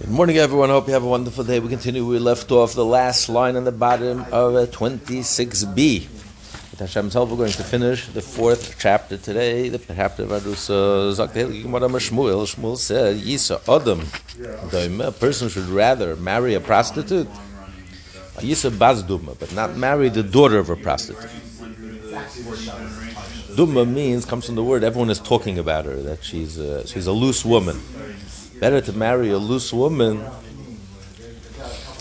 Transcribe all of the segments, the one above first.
Good morning, everyone. I Hope you have a wonderful day. We continue. We left off the last line on the bottom of uh, 26b. With Hashem's help, we're going to finish the fourth chapter today. The chapter of uh, Arusa Shmuel. Shmuel said, Yisa Adam, a person should rather marry a prostitute. Yisa Bazduma, but not marry the daughter of a prostitute. Duma means, comes from the word, everyone is talking about her, that she's a, she's a loose woman. Better to marry a loose woman,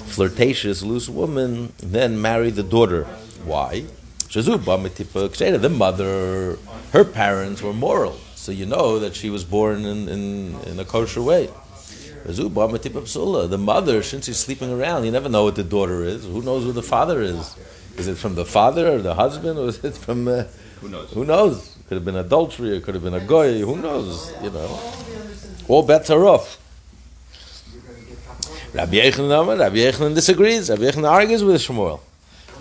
flirtatious loose woman, than marry the daughter. Why? The mother, her parents were moral, so you know that she was born in, in, in a kosher way. The mother, since she's sleeping around, you never know what the daughter is. Who knows who the father is? Is it from the father or the husband, or is it from? Uh, who knows? Who knows? Could have been adultery, or could have been a goy. Who knows? You know. All bets are off. Rabbi Yechanan, Rabbi disagrees. Rabbi Yechanan argues with Shmuel.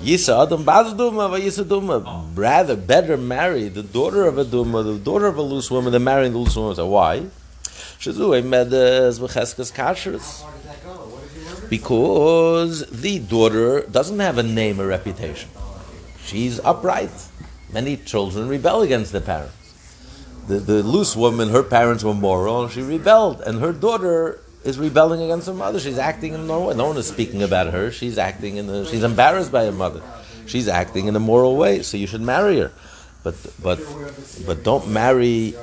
Yisa Adam Bazduma, Yisa Duma. Rather, better marry the daughter of a Duma, the daughter of a loose woman, than marrying the loose woman. So why? Because the daughter doesn't have a name or reputation. She's upright. Many children rebel against their parents the, the loose woman, her parents were moral, and she rebelled, and her daughter is rebelling against her mother. She's acting in no way. No one is speaking about her. She's acting in a, she's embarrassed by her mother. She's acting in a moral way. So you should marry her, but but but don't marry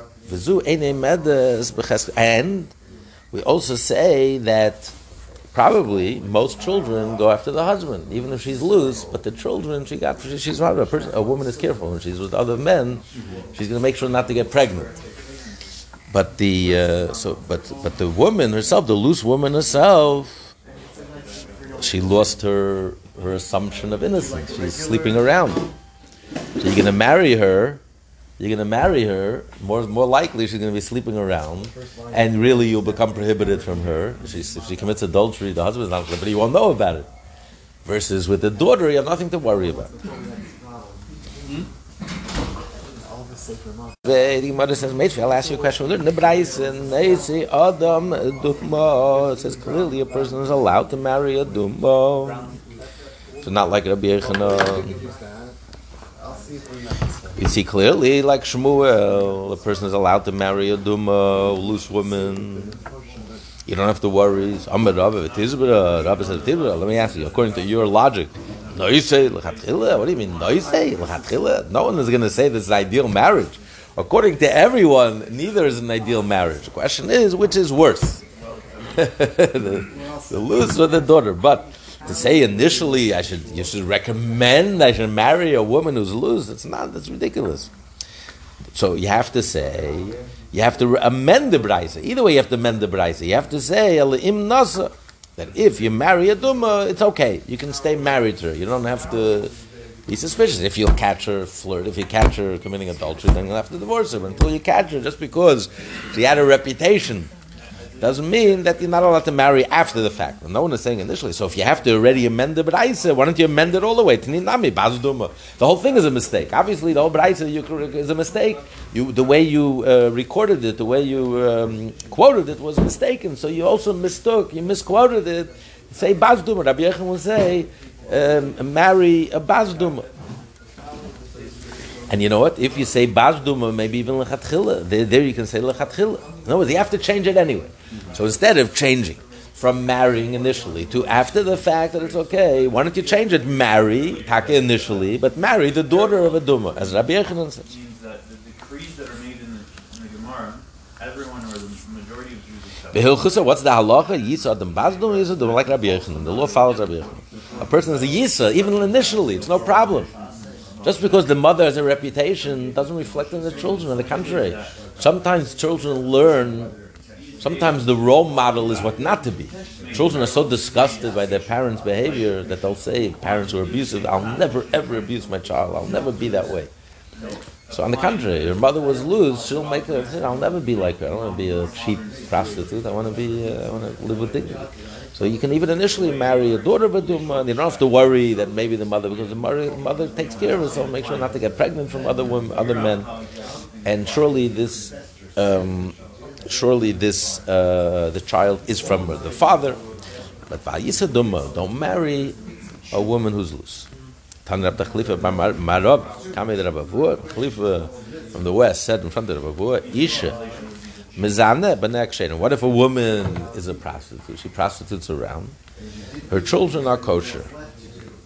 and we also say that probably most children go after the husband, even if she's loose. But the children, she got she's not a person. A woman is careful when she's with other men. She's going to make sure not to get pregnant. But the uh, so but but the woman herself, the loose woman herself, she lost her her assumption of innocence. She's sleeping around. So you're going to marry her you're going to marry her, more more likely she's going to be sleeping around, and really you'll become prohibited from her. If she, if she commits adultery, the husband's not, going but he won't know about it. Versus with the daughter, you have nothing to worry about. The mother says, Matri, I'll ask you a question. The says clearly a person is allowed to marry a Dumbo. So not like Rabbi Yechanan. You see clearly, like Shmuel, a person is allowed to marry a duma, uh, loose woman. You don't have to worry. Let me ask you, according to your logic, no, you say. What do you mean? No, you say. No one is going to say this is ideal marriage. According to everyone, neither is an ideal marriage. The question is, which is worse, the, the loose or the daughter? But to say initially I should you should recommend I should marry a woman who's loose. It's not. That's ridiculous. So you have to say you have to amend the brisa. Either way, you have to amend the brisa. You have to say im nasa that if you marry a duma, it's okay. You can stay married to her. You don't have to be suspicious. If you'll catch her flirt, if you catch her committing adultery, then you'll have to divorce her. But until you catch her, just because she had a reputation doesn't mean that you're not allowed to marry after the fact. no one is saying initially. So if you have to already amend the Braisa, why don't you amend it all the way? The whole thing is a mistake. Obviously, the whole Braisa is a mistake. You, the way you uh, recorded it, the way you um, quoted it was mistaken. So you also mistook, you misquoted it. Say Bazduma. Rabbi Yechon will say, um, marry a Bazduma. And you know what? If you say Bazduma, maybe even Lechatchila, there, there you can say Lechatchila. In other words, you have to change it anyway. So instead of changing from marrying initially to after the fact that it's okay, why don't you change it? Marry, taka initially, but marry the daughter of a Duma, as Rabbi Yechanan says. means that the decrees that are made in the, Gemara, everyone or the majority of Jews accept. What's the halacha? Yisa adam bazdum yisa dum like Rabbi Yechanan. The law follows Rabbi Yechanan. A person is a yisa, even initially, it's no problem. Just because the mother has a reputation doesn't reflect on the children. On the contrary, sometimes children learn. Sometimes the role model is what not to be. Children are so disgusted by their parents' behavior that they'll say, "Parents were abusive. I'll never ever abuse my child. I'll never be that way." So on the contrary, your mother was loose. She'll make her. I'll never be like her. I don't want to be a cheap prostitute. I want to be. Uh, I want to live with dignity. So you can even initially marry a daughter of a Duma, and you don't have to worry that maybe the mother, because the mother, mother takes care of herself, make sure not to get pregnant from other women, other men. And surely this um, surely this uh, the child is from the father. But don't marry a woman who's loose. The Khalifa Marab, Kamei the Rabavua, Khalifa from the west said in front of the Rabavua, Isha, Mizane Benek What if a woman is a prostitute? She prostitutes around. Her children are kosher.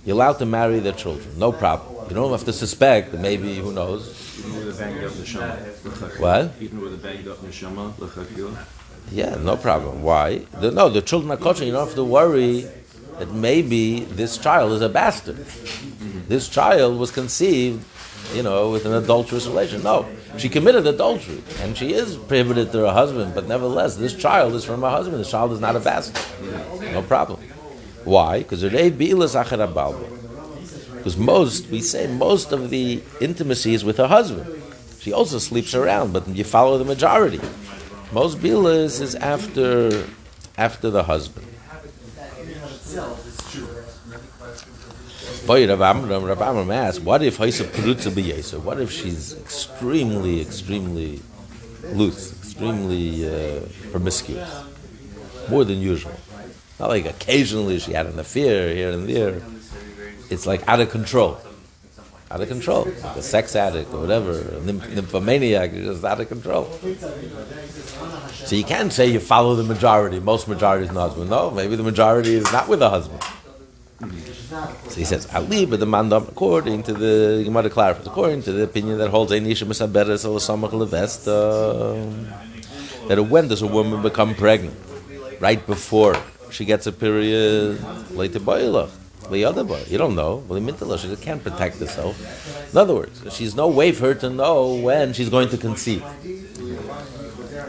You're allowed to marry their children, no problem. You don't have to suspect maybe, who knows? Even with a banged up neshama. What? Even with a banged up neshama, Yeah, no problem. Why? The, no, the children are kosher. You don't have to worry that maybe this child is a bastard. Mm-hmm. This child was conceived, you know, with an adulterous relation. No, she committed adultery, and she is prohibited to her husband. But nevertheless, this child is from her husband. This child is not a bastard. No problem. Why? Because because most, we say, most of the intimacy is with her husband. She also sleeps around, but you follow the majority. Most bilas is after after the husband. Boy, Amram, asks, what if Haisa? What if she's extremely, extremely loose, extremely uh, promiscuous? More than usual. Not like occasionally she had an affair here and there. It's like out of control. Out of control. Like a sex addict or whatever, a nymphomaniac, just out of control. So you can't say you follow the majority. Most majority is not husband. No, maybe the majority is not with the husband. So he says, Ali, but the mandam, according to the Gemara clarifies, according to the opinion that holds Einisha Misaberes Alasamach Levest, that when does a woman become pregnant? Right before she gets a period, later Bailach. You don't know. She can't protect herself. In other words, she's no way for her to know when she's going to conceive.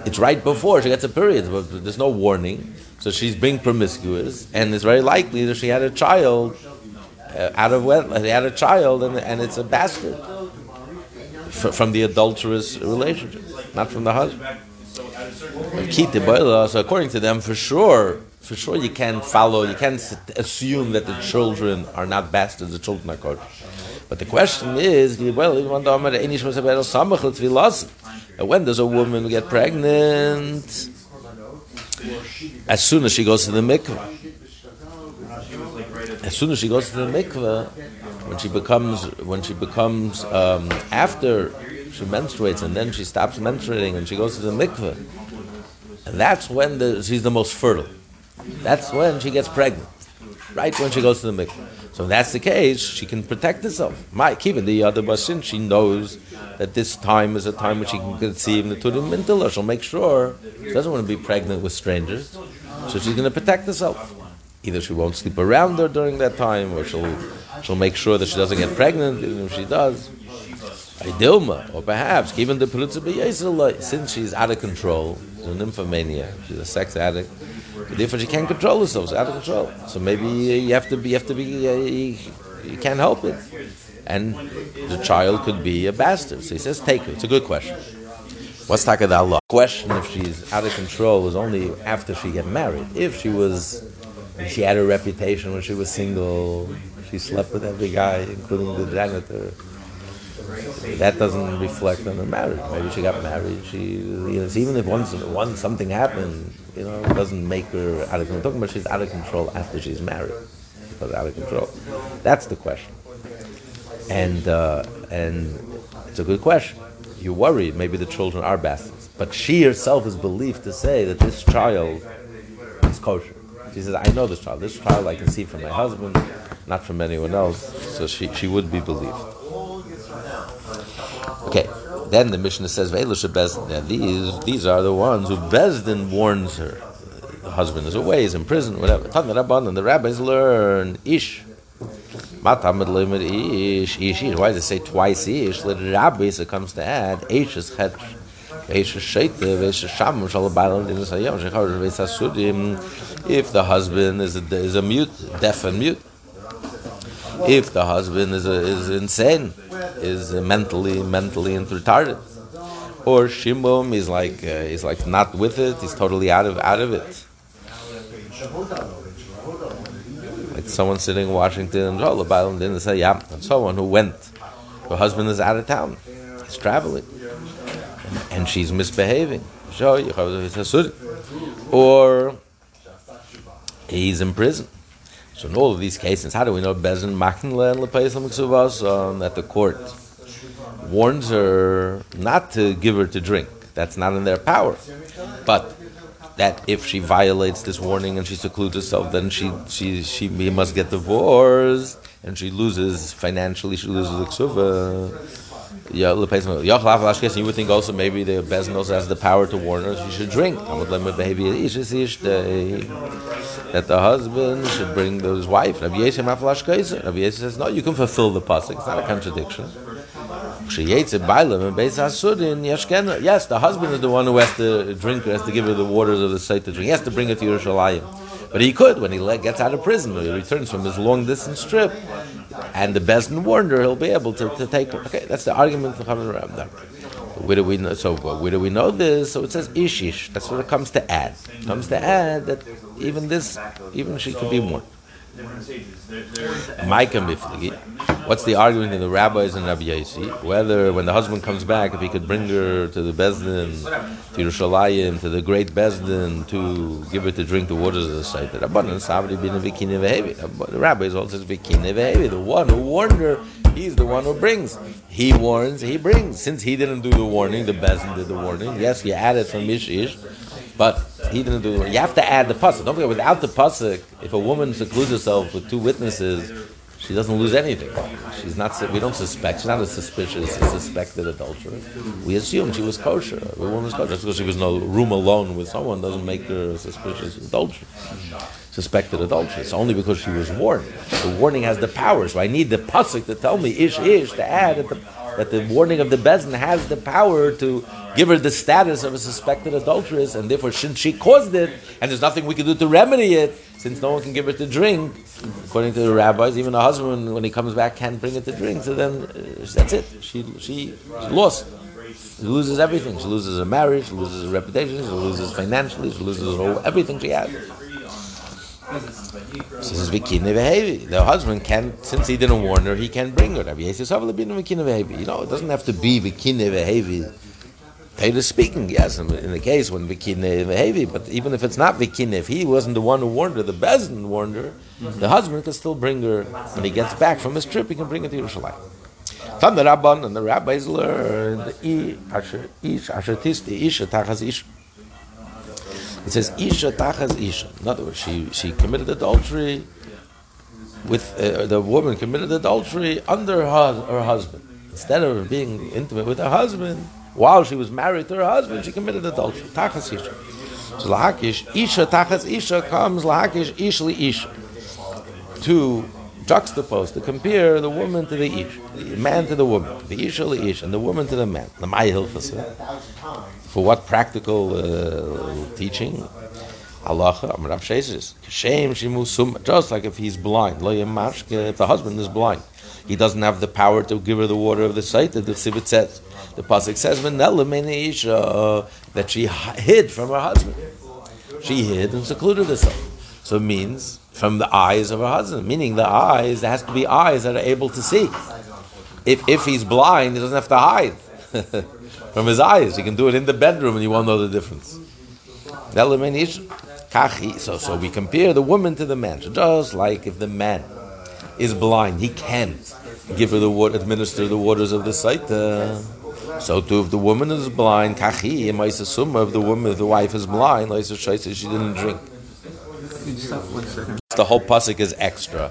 It's right before she gets a period, but there's no warning. So she's being promiscuous, and it's very likely that she had a child uh, out of wedlock. She had a child, and, and it's a bastard F- from the adulterous relationship, not from the husband. So according to them, for sure, for sure you can't follow, you can't assume that the children are not bastards, the children are kosher. But the question is, when does a woman get pregnant? As soon as she goes to the mikveh. As soon as she goes to the mikveh, when she becomes, when she becomes um, after she menstruates and then she stops menstruating and she goes to the mikveh, and that's when the, she's the most fertile. That's when she gets pregnant, right when she goes to the mikveh. So if that's the case, she can protect herself. Mike, even the other basin, she knows that this time is a time when she can conceive the turim mintila. She'll make sure she doesn't want to be pregnant with strangers, so she's going to protect herself. Either she won't sleep around her during that time, or she'll she'll make sure that she doesn't get pregnant. Even if she does, Dilma, or perhaps even the Pulitzer since she's out of control, she's a nymphomaniac, she's a sex addict. Therefore, she can't control herself. She's out of control. So maybe you have to be. You have to be. Uh, you, you, can't help it. And the child could be a bastard. So he says, take her. It's a good question. What's Takad Allah? Question if she's out of control is only after she get married. If she was, if she had a reputation when she was single, she slept with every guy, including the janitor that doesn't reflect on her marriage. Maybe she got married. She, you know, even if once, once something happened, you know, it doesn't make her out of control. talking about she's out of control after she's married. She's out of control. That's the question. And uh, and it's a good question. You're worried maybe the children are bastards, but she herself is believed to say that this child is kosher. She says, "I know this child. This child I can see from my husband, not from anyone else." So she she would be believed. Okay, then the Mishnah says. These, these are the ones who Bezdin warns her. The husband is away, he's in prison, whatever. And the rabbis learn Ish. Ish, Ish, Ish. Why does it say twice Ish? The rabbis, it comes to add, Ish is Chet. If the husband is a, is a mute, deaf and mute, if the husband is, a, is insane, is mentally mentally retarded, or Shimon is like uh, is like not with it, he's totally out of out of it. Like someone sitting in Washington and oh, the Bible didn't say yeah, and someone who went, her husband is out of town, he's traveling, and she's misbehaving. Or he's in prison. So in all of these cases, how do we know Bezin Makin and Ksuvas um, that the court warns her not to give her to drink? That's not in their power. But that if she violates this warning and she secludes herself, then she she she must get divorced and she loses financially. She loses the ksuva. Yeah, you would think also maybe the Bezin also has the power to warn us she should drink. That the husband should bring his wife. Rabbi Yisrael says, no, you can fulfill the pasuk. It's not a contradiction. Yes, the husband is the one who has to drink, has to give her the waters of the site to drink. He has to bring it to Yerushalayim. But he could when he gets out of prison, when he returns from his long distance trip, and the Bezdin warned her, he'll be able to, to take her. Okay, that's the argument for Chavan Ramdam. Where do we know? So where do we know this? So it says ishish. That's what it comes to add. It comes to add that even this, even she could be warned. Micah Mifligi. What's the argument in the rabbis and Rabbi Yossi? Whether when the husband comes back, if he could bring her to the Bezdin, to Yerushalayim, to the great Bezdin, to give her to drink the waters of the site. The abundance Savri The rabbis also says The one who warned her, he's the one who brings. He warns, he brings. Since he didn't do the warning, the Bezdin did the warning. Yes, he added from Ish Ish. But he didn't do the You have to add the pasuk. Don't forget, without the pasuk, if a woman secludes herself with two witnesses, she doesn't lose anything. She's not. We don't suspect. She's not a suspicious, a suspected adulteress. We assume she was kosher. The woman was kosher. Just because she was in a room alone with someone doesn't make her a suspicious adulteress. Suspected it's Only because she was warned. The warning has the power. So I need the pasuk to tell me ish ish to add at the, that the warning of the bezin has the power to give her the status of a suspected adulteress, and therefore, since she caused it, and there's nothing we can do to remedy it, since no one can give her to drink, according to the rabbis, even a husband, when he comes back, can't bring it to drink, so then uh, that's it. She, she, lost. She loses everything. She loses her marriage, she loses her reputation, she loses financially, she loses whole, everything she had. Says The husband can, since he didn't warn her, he can bring her. You know, it doesn't have to be vikine vehevi Taylor speaking, yes, in the case when Vikine heavy, but even if it's not Vikine, if he wasn't the one who warned her, the Bezin warned her, mm-hmm. the husband can still bring her, when he gets back from his trip, he can bring her to Yerushalayim. Tam the Rabban and the rabbis learned, Isha tachas Isha. It says Isha tachas Isha. In other words, she, she committed adultery with, uh, the woman committed adultery under her, her husband. Instead of being intimate with her husband, while she was married to her husband, she committed adultery. Tachas Isha. So Lahakish, Isha, Tachas Isha comes Lahakish, Ishli Isha. To juxtapose, to compare the woman to the Ish, the man to the woman, the Isha the Ish, and the woman to the man. The Mayhilfasa. For what practical uh, teaching? Halacha, Amrav Shezis. Just like if he's blind. Lo If the husband is blind, he doesn't have the power to give her the water of the sight, the Sivit says. The pasuk says isha that she hid from her husband. She hid and secluded herself. So it means from the eyes of her husband, meaning the eyes. There has to be eyes that are able to see. If if he's blind, he doesn't have to hide from his eyes. He can do it in the bedroom, and you won't know the difference. So, so we compare the woman to the man. Just like if the man is blind, he can't give her the water, administer the waters of the. Uh, so too, if the woman is blind, kachi, if the woman, if the wife is blind, she didn't drink. The whole pasuk is extra.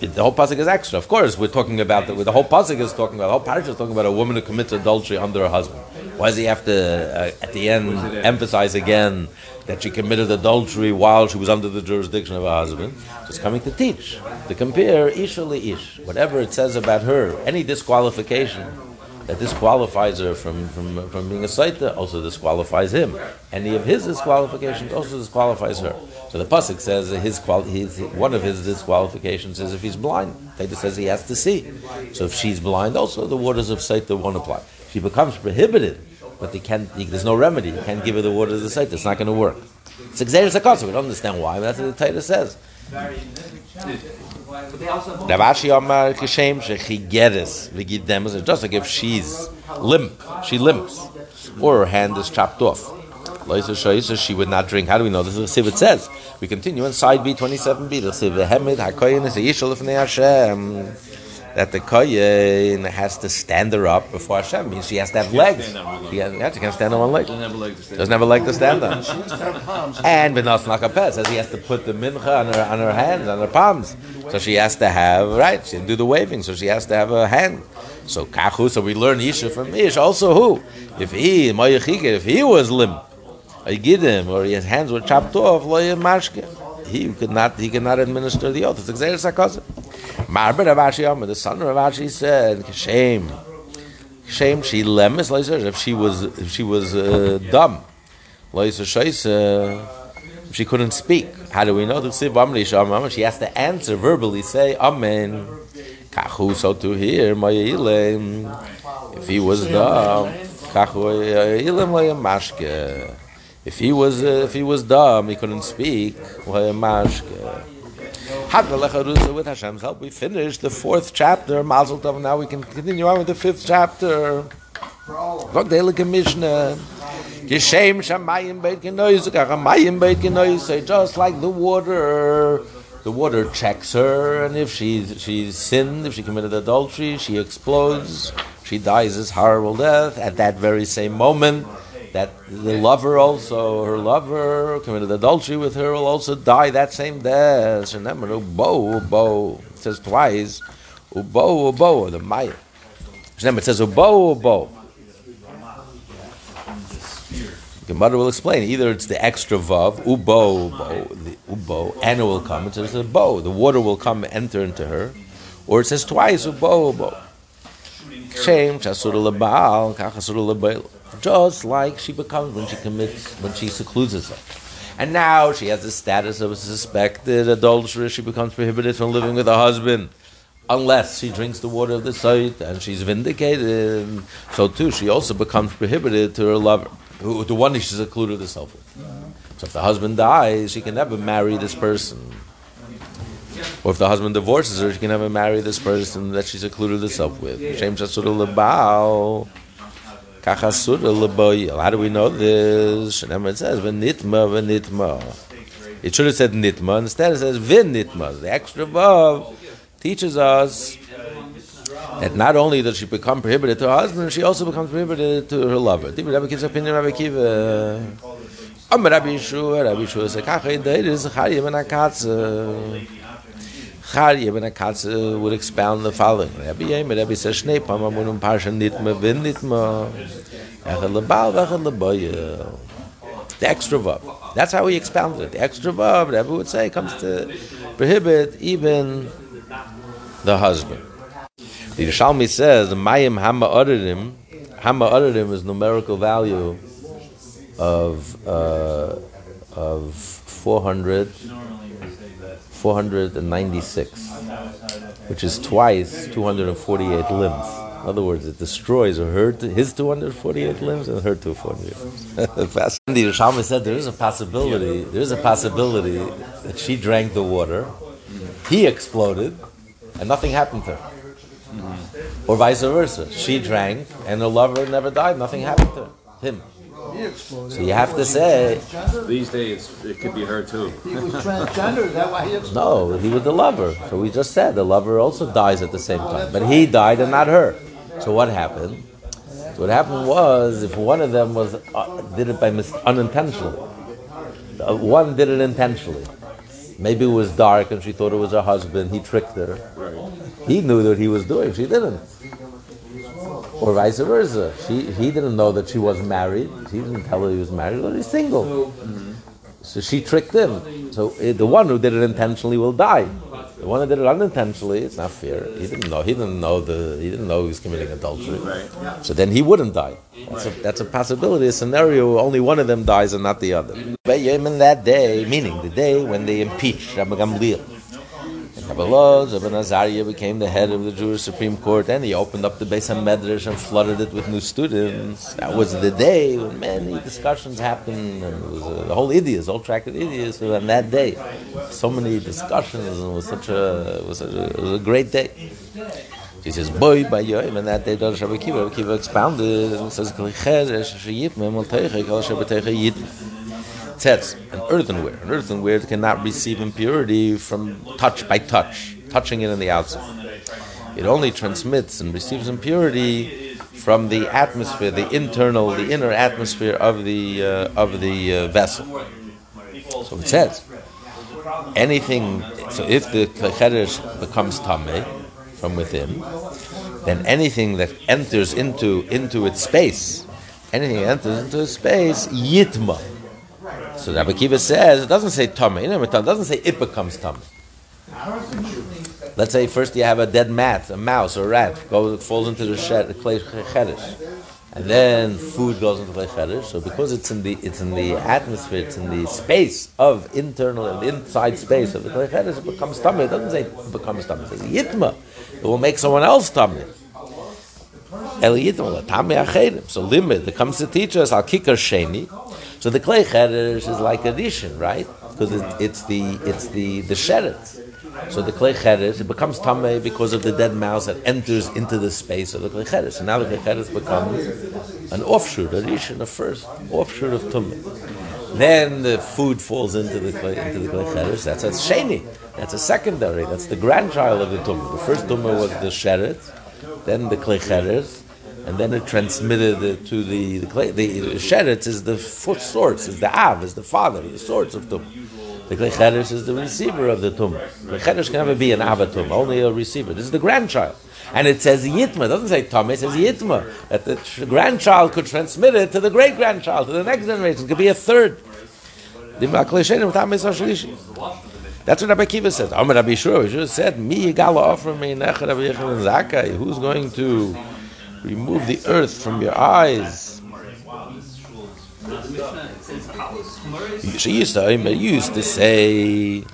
The whole pasuk is extra. Of course, we're talking about the, the whole pasuk is talking about the whole parish is talking about a woman who commits adultery under her husband. Why does he have to uh, at the end emphasize again that she committed adultery while she was under the jurisdiction of her husband? Just coming to teach, to compare ish ish. Whatever it says about her, any disqualification that disqualifies her from, from, from being a saita also disqualifies him. Any of his disqualifications also disqualifies her. So the pasuk says his, his one of his disqualifications is if he's blind. Taita says he has to see. So if she's blind, also the waters of saita won't apply. She becomes prohibited, but they can't. There's no remedy. You can't give her the waters of saita. It's not going to work. It's exeris We don't understand why, but that's what the Taita says. Rav Ashi Amar Kishem Shechigeres Vigidem. Just like if she's limp. She limps, or her hand is chopped off. Loisa Shaisa, she would not drink. How do we know? This is what it says. We continue inside B twenty seven B. The Hemid Hakoyin is a Lefnei Hashem. That the koyin has to stand her up before Hashem. Means she has to have legs. She, has, yeah, she can't stand on one leg. Doesn't have a leg to stand. Doesn't have a leg to stand on. She has to have. And Benas Nakapet says he has to put the mincha on her on her hands, on her palms. So she has to have right. She didn't do the waving, so she has to have a hand. So kachu. So we learn Yisha from Ish. Also who? If he if he was limp, I get him, or his hands were chopped off, loya mashke. He could not. He could not administer the oath. It's exactly sakazah. Marber Rav Ashi Amar, the son of Ravashi said, "Shame, shame." She leiser if she was if she was uh, dumb, sheise. If she couldn't speak, how do we know? She has to answer verbally, say Amen. Kachu so to hear. If he was dumb, Kachu Mashke. If he was uh, if he was dumb, he couldn't speak. Mashke. With Hashem's help, we finished the fourth chapter. Mazel Tov. Now we can continue on with the fifth chapter. Look, Elik Mishnah. Geshem Shamayim Beit Kachamayim Beit Genoise. Just like the water, the water checks her, and if she's she's sinned, if she committed adultery, she explodes. She dies this horrible death at that very same moment that the lover also, her lover committed adultery with her, will also die that same death. Remember, ubo, ubo. It says twice, ubo, ubo, the Maya. Remember, it says ubo, ubo. Gemara will explain. Either it's the extra vav, ubo, ubo, the ubo, and it will come. It says the bo, the water will come, enter into her, or it says twice ubo, ubo. Shame, chasur kachasur just like she becomes when she commits, when she secludes herself. And now she has the status of a suspected adulteress. She becomes prohibited from living with her husband unless she drinks the water of the site and she's vindicated. So too, she also becomes prohibited to her lover, who, the one she secluded herself with. So if the husband dies, she can never marry this person. Or if the husband divorces her, she can never marry this person that she secluded herself with. Shem how do we know this? it says v'nitma v'nitma. It should have said nitma. Instead, it says v'nitma. The extra vav teaches us that not only does she become prohibited to her husband, she also becomes prohibited to her lover. Rabbi Kiva's opinion, Rabbi Kiva. Rabbi Rabbi "Kacha ideiris chayim and. Chari Ibn Akatz would expound the following. Rabbi Yemer, Rabbi says, Shnei Pamamunum Parsha Nitma Vin Nitma Echad Lebal Vechad Leboyel. The extra vav. That's how he expounded it. The extra vav, Rabbi would say, comes to prohibit even the husband. The Yerushalmi says, Mayim Hama Adarim, Hama Adarim is numerical value of uh, of 400 496, which is twice 248 limbs. In other words, it destroys her his 248 limbs and her 248 limbs. the Yerushalmi said there is a possibility. There is a possibility that she drank the water, he exploded, and nothing happened to her, or vice versa. She drank, and her lover never died. Nothing happened to him. So you have to say. These days, it could be her too. He was transgender. Is that why he exploded? No, he was the lover. So we just said the lover also dies at the same time, but he died and not her. So what happened? So what happened was if one of them was uh, did it by mis- unintentionally, uh, one did it intentionally. Maybe it was dark and she thought it was her husband. He tricked her. He knew that he was doing. She didn't or vice versa. She, he didn't know that she was married. He didn't tell her he was married, but he's single. Mm-hmm. So she tricked him. So uh, the one who did it intentionally will die. The one who did it unintentionally, it's not fair. He didn't know. He didn't know the. He didn't know he was committing adultery. So then he wouldn't die. That's, a, that's a possibility. A scenario. Where only one of them dies and not the other. But in that day, meaning the day when they impeach Rabbi Gamliel. Kabbalah, Ibn Azariah became the head of the Jewish Supreme Court, and he opened up the Beis HaMedrash and flooded it with new students. That was the day when many discussions happened, and it was a, the whole idiots, all track of idiots. So on that day, so many discussions, and it was such a, it was, such a, it was a great day. He says, boy, by yoim, and that day, Dor Shabbat Kiva, Rabbi Kiva expounded, and says, Kli cheresh, sheyitmem, al teiche, kal Shabbat teiche says, an earthenware. An earthenware cannot receive impurity from touch by touch, touching it on the outside. It only transmits and receives impurity from the atmosphere, the internal, the inner atmosphere of the uh, of the uh, vessel. So it says, anything. So if the cheresh becomes tameh from within, then anything that enters into into its space, anything that enters into its space, yitma. So Rabbi Kiva says it doesn't say know, it doesn't say it becomes tameh. Let's say first you have a dead mat, a mouse or a rat, goes falls into the shed, clay cheresh, and then food goes into the clay cheresh. So because it's in the it's in the atmosphere, it's in the space of internal the inside space of the clay cheresh, it becomes tummy. It doesn't say it becomes tummy. It says yitma. It will make someone else tummy. El yitma latami achedim. So limit. It comes to teach us al kikar sheni. So the clay cheresh is like addition, right? Because it, it's the it's the the sheret. So the clay cheres, it becomes tamei because of the dead mouse that enters into the space of the clay cheres. Now the clay cheres becomes an offshoot, a rishon, a first offshoot of tumah. Then the food falls into the clay, into the clay cheres. That's a sheni. That's a secondary. That's the grandchild of the tumah. The first tumah was the sheret, then the clay cheres, and then it transmitted it to the the clay. The sheret is the foot source, is the av, is the father, the source of tumah. The Klei Chedesh is the receiver of the tumah. The Chedesh can never be an avatum, only a receiver. This is the grandchild. And it says Yitma, it doesn't say Tomei, it says Yitma. That the grandchild could transmit it to the great grandchild, to the next generation. It could be a third. That's what Rabbi Kiva says. Amar Rabbi Shua, he should have said, Mi yigala offer me nechad Rabbi Yechon Zakai. Who's going to remove the earth from your eyes? She used to, used to say,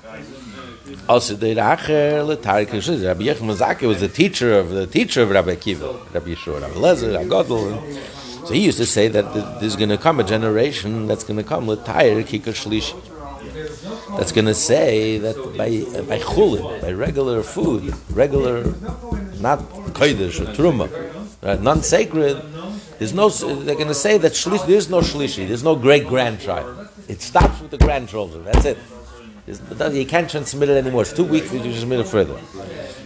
also the Racher Letarik Yeshua. Rabbi Yechon Zaki was the teacher of the teacher of Rabbi Kiva, Rabbi Yeshua, Rabbi Lezer, Rabbi Godel. So he used to say that there's going to come a generation that's going to come Letayr Kikar Shlishi. That's going to say that by by chulin, by regular food, regular, not kodesh or truma, right, non-sacred, there's no. They're going to say that shlish, there's no shlishi, there's no great grandchild. It stops with the grandchildren. That's it. You can't transmit it anymore. It's too weak to transmit it further.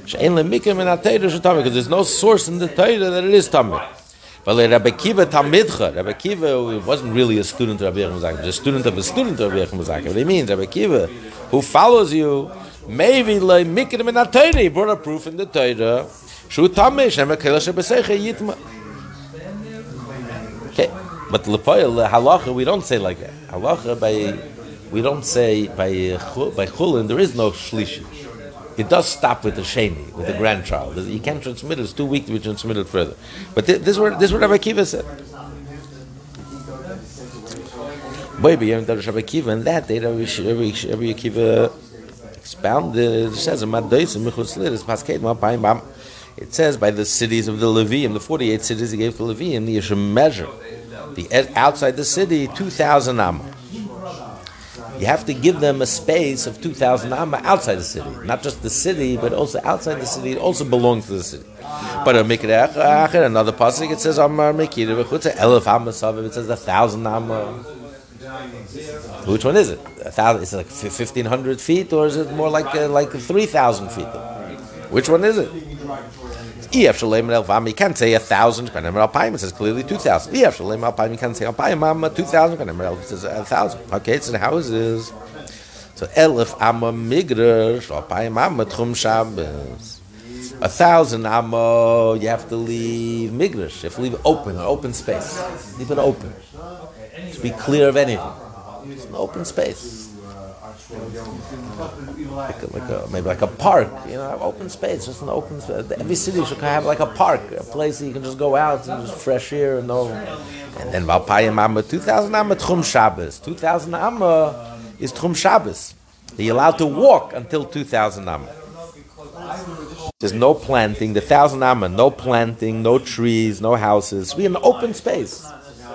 Because there's no source in the Torah that it is tamid. But Rabbi Kiva Talmidcha, Rabbi Kiva wasn't really a student of Rabbi he was a student of a student of Rabbi Zaka. What he means, Rabbi Kiva, who follows you, maybe like mikim in ha-Torah, he brought a proof in the Torah, shu tamid, shem ha-kela shebeseche yitma. Okay, but lepoil halacha we don't say like that. Halacha by we don't say by uh, by chulin there is no shlishi. It does stop with the sheni, with the grandchild. You can't transmit it; it's too weak to be transmitted further. But thi- this is what this is what Rabbi Kiva said. Boy, be Rabbi Kiva, and that day Rabbi Rabbi Rabbi Kiva expounded. It says It says by the cities of the Levium, the forty-eight cities he gave to Levium, you should measure the outside the city two thousand amma. You have to give them a space of 2,000 amma outside the city. Not just the city, but also outside the city. It also belongs to the city. But another pasuk, it says Amar amma. It says a thousand amma. Which one is it? A thousand? Is it like fifteen hundred feet, or is it more like uh, like three thousand feet? Which one is it? You can't say a thousand, it says clearly two thousand. You can't say Amma, two thousand, it says a thousand. Okay, so how is this? So Elif Amma Migrash, El Paim Amma Tchum Shabbos. A thousand Amma, uh, you have to leave Migrash, you have to leave it open, an open space. Leave it open. To be clear of anything. It's an open space. Like a, like a, maybe like a park, you know, open space, just an open space. Every city should have like a park, a place that you can just go out and just fresh air and no. And then Valpayim Amma, 2,000 Amma Tchum Shabbos. 2,000 Amma is Tchum Shabbos. You're allowed to walk until 2,000 Amma. There's no planting, the 1,000 Amma, no planting, no trees, no houses. Be an open space.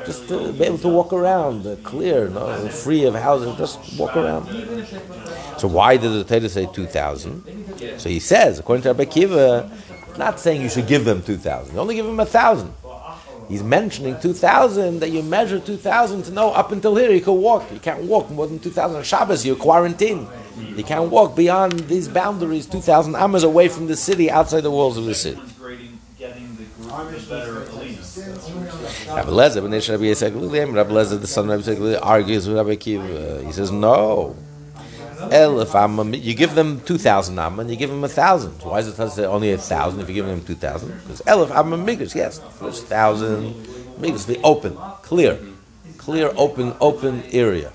Just to be able to walk around, uh, clear, no, free of houses, just walk around. So why did the Torah say 2,000? So he says, according to Rabbi Kiva, Not saying you should give them 2,000. You only give them 1,000. He's mentioning 2,000, that you measure 2,000 to know up until here you can walk. You can't walk more than 2,000 on Shabbos, you're quarantined. You can't walk beyond these boundaries, 2,000 amas away from the city, outside the walls of the city. Rabbi Lezer, when Rabbi Yitzchak Liliam, Rabbi Lezer, the son of Rabbi Yitzchak argues with Rabbi Akiva. He says, no. El, if I'm a, you give them 2,000 amma and you give them a 1,000. Why is it say only a 1,000 if you give them 2,000? Because El, if I'm a migas, yes, first 1,000 migas, be open, clear, clear, open, open area.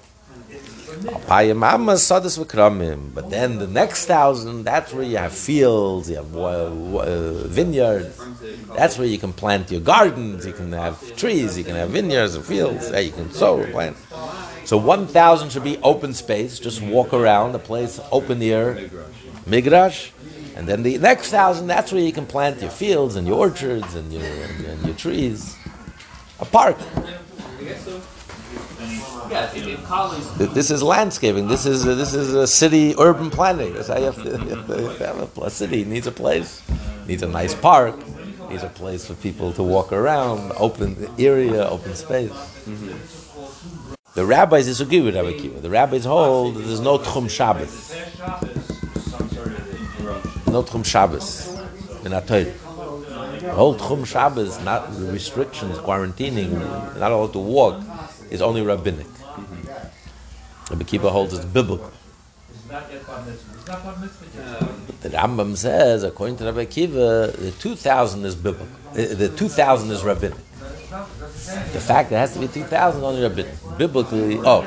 But then the next thousand, that's where you have fields, you have uh, vineyards. That's where you can plant your gardens. You can have trees. You can have vineyards and fields. You can sow and plant. So one thousand should be open space. Just walk around the place, open air, migrash. And then the next thousand, that's where you can plant your fields and your orchards and your and your trees. A park. This is landscaping. This is this is a city urban planning. That's how you have to, you have to- have a, a city needs a place, needs a nice park, needs a place for people to walk around, open area, open space. The rabbis disagree with Rabbi Akiva. The rabbis hold there's no Tchum Shabbos, no Tchum Shabbos in our Torah. The whole Tchum Shabbos, not restrictions, quarantining, not allowed to walk, is only rabbinic. Rabbi Akiva holds it's biblical. The Rambam says, according to Rabbi Kiva, the 2,000 is biblical. The 2,000 is rabbinic. The fact that it has to be 2,000 is only rabbinic. Biblically, oh,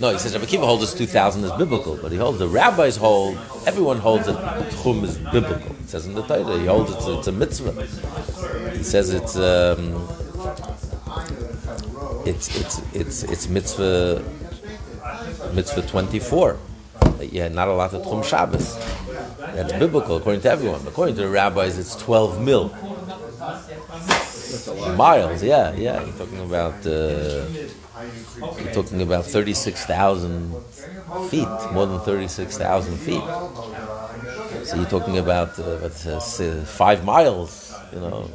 no, he says Rabbi Kiva holds this 2,000 is biblical, but he holds, the rabbis hold, everyone holds that Tchum is biblical. It says in the Torah, he holds it's, it's a mitzvah. He says it's, um, it's, it's, it's, it's mitzvah, mitzvah 24. That you're not allowed to Tchum Shabbos. That's biblical according to everyone. According to the rabbis, it's 12 mil. Miles, yeah, yeah. You're talking about uh, you're talking about 36,000 feet, more than 36,000 feet. So you're talking about uh, uh, uh, five miles, you know,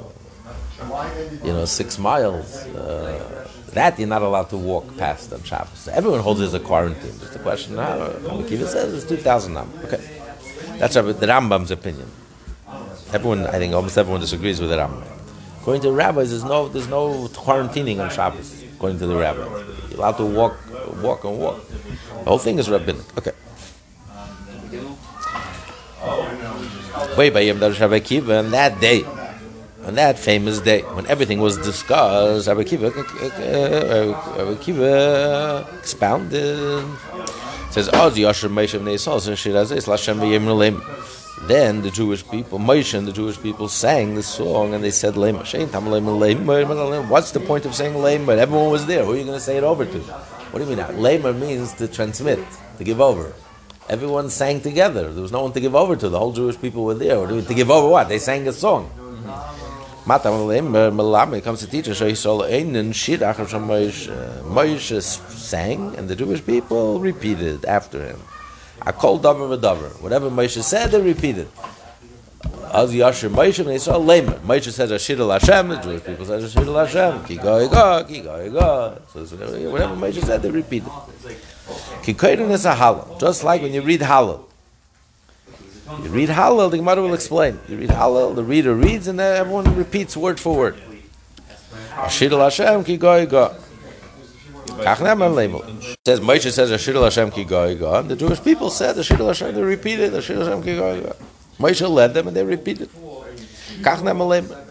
you know, six miles. Uh, that you're not allowed to walk past on Shabbos. So everyone holds it as a quarantine. Just a question, how Kiva says it's 2,000 nam. Okay. That's Rabbi- the Rambam's opinion. Everyone, I think almost everyone disagrees with the Rambam. According to the rabbis, there's no there's no quarantining on Shabbos. According to the rabbis, you're allowed to walk, walk and walk. The whole thing is rabbinic. Okay. Wait, by Yom Darush Rabbi Akiva, on that day, on that famous day, when everything was discussed, Rabbi Akiva, uh, Rabbi Akiva expounded. Says, "Oz Leim." Then the Jewish people, Moshe and the Jewish people sang the song and they said, Lema, Tam. What's the point of saying Lema? Everyone was there. Who are you going to say it over to? What do you mean? That? Lema means to transmit, to give over. Everyone sang together. There was no one to give over to. The whole Jewish people were there. To give over what? They sang a song. Matam Lema, Malame comes to teach us, Yisrael Einen Shirach Hashem Moshe. Uh, Moshe sang and the Jewish people repeated after him. I called davar v'davar. Whatever Moshe said, they repeated. Az Yashir Moshe and Yisrael Lemer. Moshe says Ashir al Hashem. The Jewish people says Ashir al Hashem. Ki go go, ki go go. So so whatever Moshe said, they repeated. Ki koyden is a halal. Just like when you read halal. You read halal, the Gemara will explain. You read halal, the reader reads, and then everyone repeats word for word. Ashir Hashem ki go go. Kach ne'eman leimel. Says Moshe says Ashir Hashem ki go go. The Jewish people said Ashir Hashem. They repeated Ashir Hashem ki go go. Moshe led them and they repeated. Kach ne'eman leimel.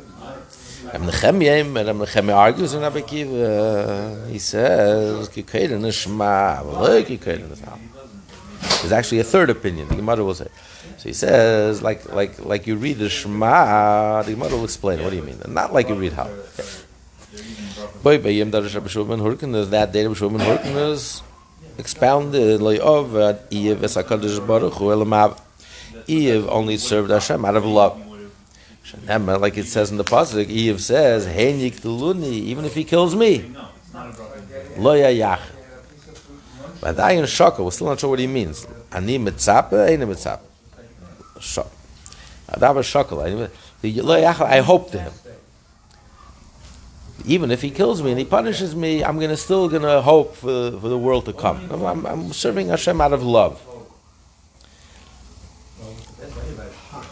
Reb Nechemia, and Reb Nechemia argues in Rabbi Akiva. Uh, he says ki koyden is shema, v'lo ki koyden is hal. There's actually a third opinion. The Gemara will say. So he says, like like like you read the Shema. The Gemara will explain. What do you mean? Not like you read how. Boy, by that day Rabbi Shulman Hurken is expounded like of uh, Iev Esakadosh Baruch only served Hashem out of love. Like it says in the pasuk, Iev says, even if he kills me. But I in Shaka, we're still not sure what he means. Ani Mitzapa, Ein Mitzapa. Shak. Adav Shakal. The lo yachal, I hope to him. Even if he kills me and he punishes me, I'm gonna still gonna hope for, for the world to come. I'm, I'm, I'm serving Hashem out of love.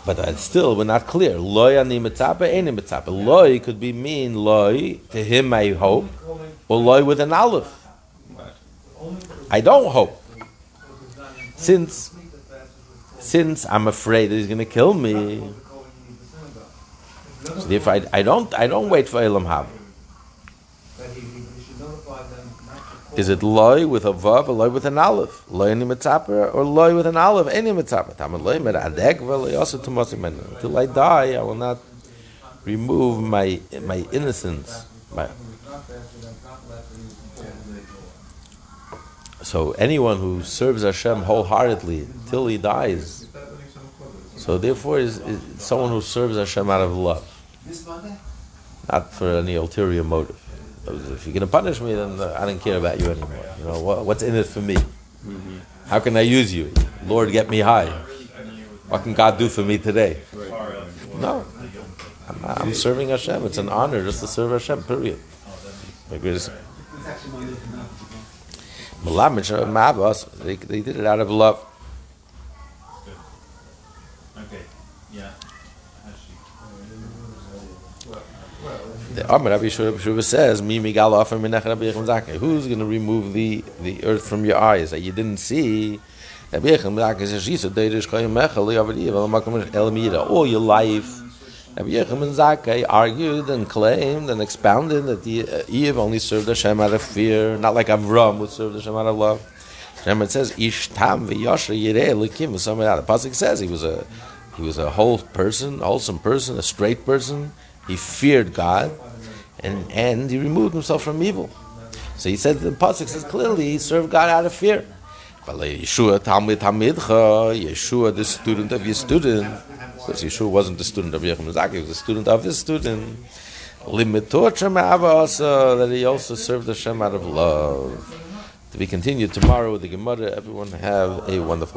But uh, still, we're not clear. Loy ani mitzapa, any mitzapa. Loy could be mean loy, to him I hope, or loy with an aleph. I don't hope. Since, since I'm afraid he's going to kill me, so if I, I don't, I don't wait for Olam Haba. Is it loy with a vav or loy with an aleph? Loy any mitzapa or loy with an aleph any mitzapa? Tamad loy med adek v'loy also tumosim. Until I die, I will not remove my my innocence. My, so anyone who serves Hashem wholeheartedly till he dies, so therefore is, someone who serves Hashem out of love, not for any ulterior motive. If you're going to punish me, then I don't care about you anymore. You know what, what's in it for me? How can I use you, Lord? Get me high. What can God do for me today? No, I'm, I'm serving Hashem. It's an honor just to serve Hashem. Period. Because Uh, they, they did it out of love. Okay, yeah. The Rabbi Shua says, "Mi migal offer minach Rabbi Yechon Zakei." Who's going to remove the, the earth from your eyes that you didn't see? Rabbi Yechon Zakei says, "Shisa deirish koyim mechel yavadi vel makom el mira." All your life, Rabbi Yechon Zakei argued and claimed and expounded that the uh, Iyov only served Hashem out of fear, not like Avram would serve Hashem out of love. And it says, "Ish tam v'yasher yireh likim." The pasuk says he was a he was a whole person, wholesome person, a straight person. He feared God, and, and he removed himself from evil. So he said the pasuk says clearly he served God out of fear. But Yeshua Talmud Talmidcha, Yeshua the student of your student, because Yeshua wasn't the student of Yechim Zaki, he was the student of his student. Limitor that he also served Hashem out of love. To be continued tomorrow with the Gemara. Everyone have a wonderful.